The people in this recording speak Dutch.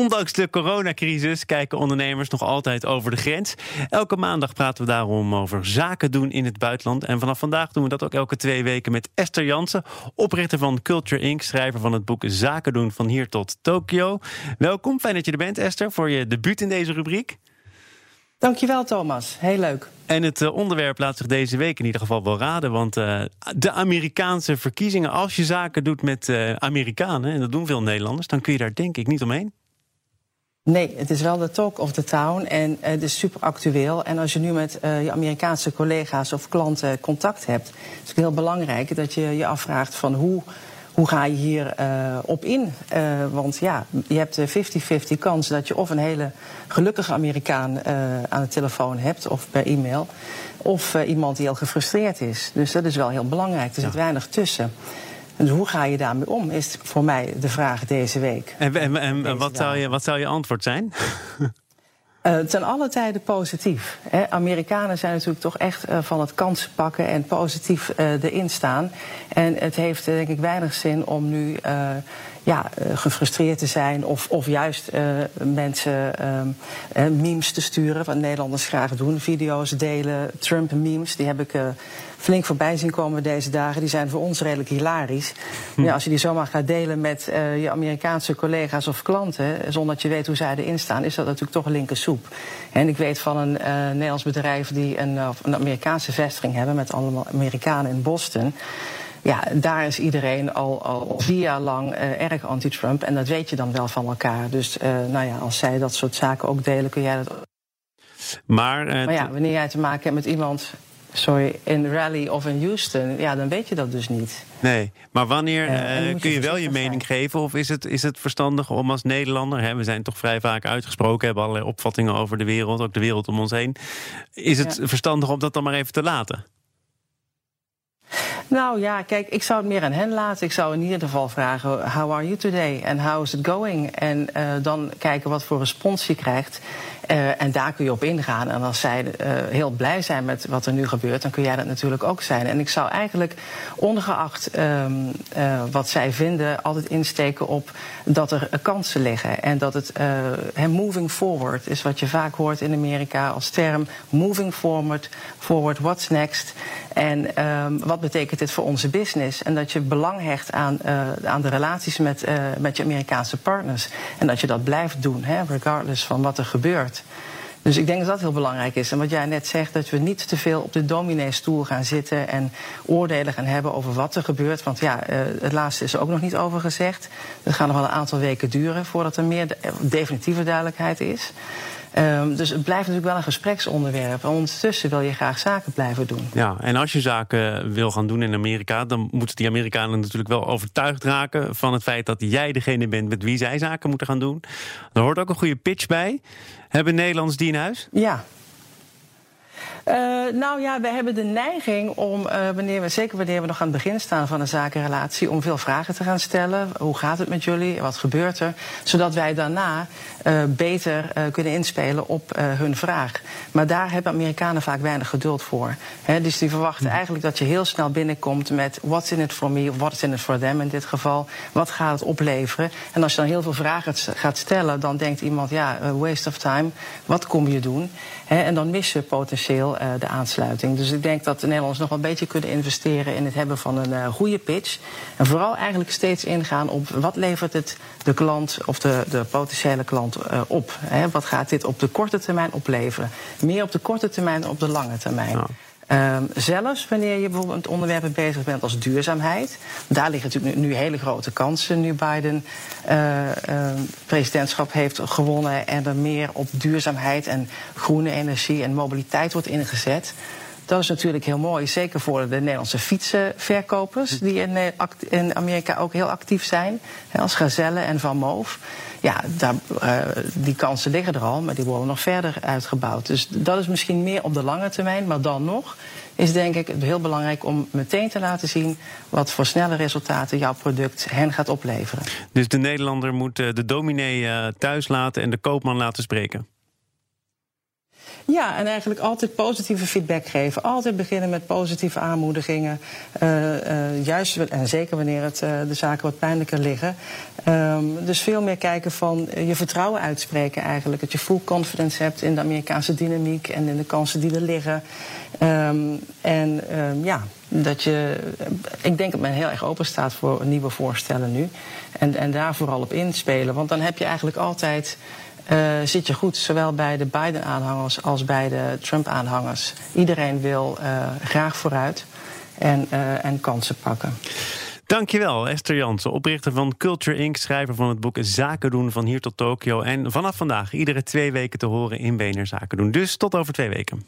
Ondanks de coronacrisis kijken ondernemers nog altijd over de grens. Elke maandag praten we daarom over zaken doen in het buitenland. En vanaf vandaag doen we dat ook elke twee weken met Esther Jansen, oprichter van Culture Inc., schrijver van het boek Zaken doen van hier tot Tokio. Welkom, fijn dat je er bent, Esther, voor je debuut in deze rubriek. Dankjewel, Thomas. Heel leuk. En het eh, onderwerp laat zich deze week in ieder geval wel raden. Want uh, de Amerikaanse verkiezingen, als je zaken doet met uh, Amerikanen, en dat doen veel Nederlanders, dan kun je daar denk ik niet omheen. Nee, het is wel de talk of the town en het is super actueel. En als je nu met uh, je Amerikaanse collega's of klanten contact hebt, is het heel belangrijk dat je je afvraagt van hoe, hoe ga je hier uh, op in? Uh, want ja, je hebt de 50-50 kans dat je of een hele gelukkige Amerikaan aan de telefoon hebt of per e-mail, of iemand die al gefrustreerd is. Dus dat is wel heel belangrijk. Er zit ja. weinig tussen. Dus hoe ga je daarmee om, is voor mij de vraag deze week. En, en, en wat, zou je, wat zou je antwoord zijn? Uh, ten alle tijde positief. Hè. Amerikanen zijn natuurlijk toch echt uh, van het kansen pakken en positief uh, erin staan. En het heeft denk ik weinig zin om nu ja, gefrustreerd te zijn of, of juist mensen memes te sturen, wat Nederlanders graag doen. Video's delen, Trump-memes, die heb ik flink voorbij zien komen deze dagen. Die zijn voor ons redelijk hilarisch. Hm. Ja, als je die zomaar gaat delen met uh, je Amerikaanse collega's of klanten, zonder dat je weet hoe zij erin staan, is dat natuurlijk toch een linker soep. En ik weet van een uh, Nederlands bedrijf die een, een Amerikaanse vestiging hebben met allemaal Amerikanen in Boston. Ja, daar is iedereen al, al vier jaar lang uh, erg anti-Trump. En dat weet je dan wel van elkaar. Dus uh, nou ja, als zij dat soort zaken ook delen, kun jij dat. Maar, uh, maar ja, wanneer jij te maken hebt met iemand sorry, in Raleigh of in Houston, ja, dan weet je dat dus niet. Nee, maar wanneer uh, kun je, je wel je mening zijn. geven? Of is het, is het verstandig om als Nederlander, hè, we zijn toch vrij vaak uitgesproken, hebben allerlei opvattingen over de wereld, ook de wereld om ons heen. Is het ja. verstandig om dat dan maar even te laten? Nou ja, kijk, ik zou het meer aan hen laten. Ik zou in ieder geval vragen: How are you today? En how is it going? En uh, dan kijken wat voor respons je krijgt. Uh, en daar kun je op ingaan. En als zij uh, heel blij zijn met wat er nu gebeurt, dan kun jij dat natuurlijk ook zijn. En ik zou eigenlijk, ongeacht uh, wat zij vinden, altijd insteken op dat er kansen liggen. En dat het moving forward is wat je vaak hoort in Amerika als term. Moving forward, forward, what's next? En um, wat betekent dit voor onze business? En dat je belang hecht aan, aan de relaties met, met je Amerikaanse partners. En dat je dat blijft doen, hè, regardless van wat er gebeurt. Dus ik denk dat dat heel belangrijk is. En wat jij net zegt, dat we niet te veel op de domineestoel gaan zitten en oordelen gaan hebben over wat er gebeurt. Want ja, uh, het laatste is er ook nog niet over gezegd. Het gaat nog wel een aantal weken duren voordat er meer definitieve duidelijkheid is. Um, dus het blijft natuurlijk wel een gespreksonderwerp. En ondertussen wil je graag zaken blijven doen. Ja, en als je zaken wil gaan doen in Amerika, dan moeten die Amerikanen natuurlijk wel overtuigd raken van het feit dat jij degene bent met wie zij zaken moeten gaan doen. Er hoort ook een goede pitch bij. Hebben Nederlands die in huis? Ja, uh, nou ja, we hebben de neiging om, uh, wanneer we, zeker wanneer we nog aan het begin staan van een zakenrelatie, om veel vragen te gaan stellen. Hoe gaat het met jullie? Wat gebeurt er? Zodat wij daarna uh, beter kunnen inspelen op hun vraag. Maar daar hebben Amerikanen vaak weinig geduld voor. He, dus die verwachten hm. eigenlijk dat je heel snel binnenkomt met what's in it for me, what's in it for them in dit geval. Wat gaat het opleveren? En als je dan heel veel vragen gaat stellen, dan denkt iemand, ja, waste of time. Wat kom je doen? He, en dan mis je potentieel uh, de aansluiting. Dus ik denk dat de Nederlanders nog wel een beetje kunnen investeren in het hebben van een uh, goede pitch. En vooral eigenlijk steeds ingaan op wat levert het de klant of de, de potentiële klant uh, op. He, wat gaat dit op de korte termijn opleveren? Meer op de korte termijn dan op de lange termijn. Um, zelfs wanneer je bijvoorbeeld met onderwerpen bezig bent als duurzaamheid. Daar liggen natuurlijk nu, hele grote kansen. Nu Biden uh, uh, presidentschap heeft gewonnen en er meer op duurzaamheid en groene energie en mobiliteit wordt ingezet. Dat is natuurlijk heel mooi, zeker voor de Nederlandse fietsenverkopers, die in, in Amerika ook heel actief zijn, als Gazelle en Van Moof. Ja, daar, uh, die kansen liggen er al, maar die worden nog verder uitgebouwd. Dus dat is misschien meer op de lange termijn, maar dan nog is denk ik heel belangrijk om meteen te laten zien wat voor snelle resultaten jouw product hen gaat opleveren. Dus de Nederlander moet de dominee thuis laten en de koopman laten spreken? Ja, en eigenlijk altijd positieve feedback geven. Altijd beginnen met positieve aanmoedigingen. Uh, uh, juist, en zeker wanneer het, uh, de zaken wat pijnlijker liggen. Um, dus veel meer kijken van je vertrouwen uitspreken eigenlijk. Dat je full confidence hebt in de Amerikaanse dynamiek en in de kansen die er liggen. Um, en um, ja, dat je. Ik denk dat men heel erg open staat voor nieuwe voorstellen nu. En, en daar vooral op inspelen. Want dan heb je eigenlijk altijd. Uh, zit je goed, zowel bij de Biden-aanhangers als bij de Trump-aanhangers. Iedereen wil uh, graag vooruit en, uh, en kansen pakken. Dankjewel, Esther Jansen, oprichter van Culture Inc., schrijver van het boek Zaken doen van hier tot Tokio. En vanaf vandaag iedere twee weken te horen in BNR Zaken doen. Dus tot over twee weken.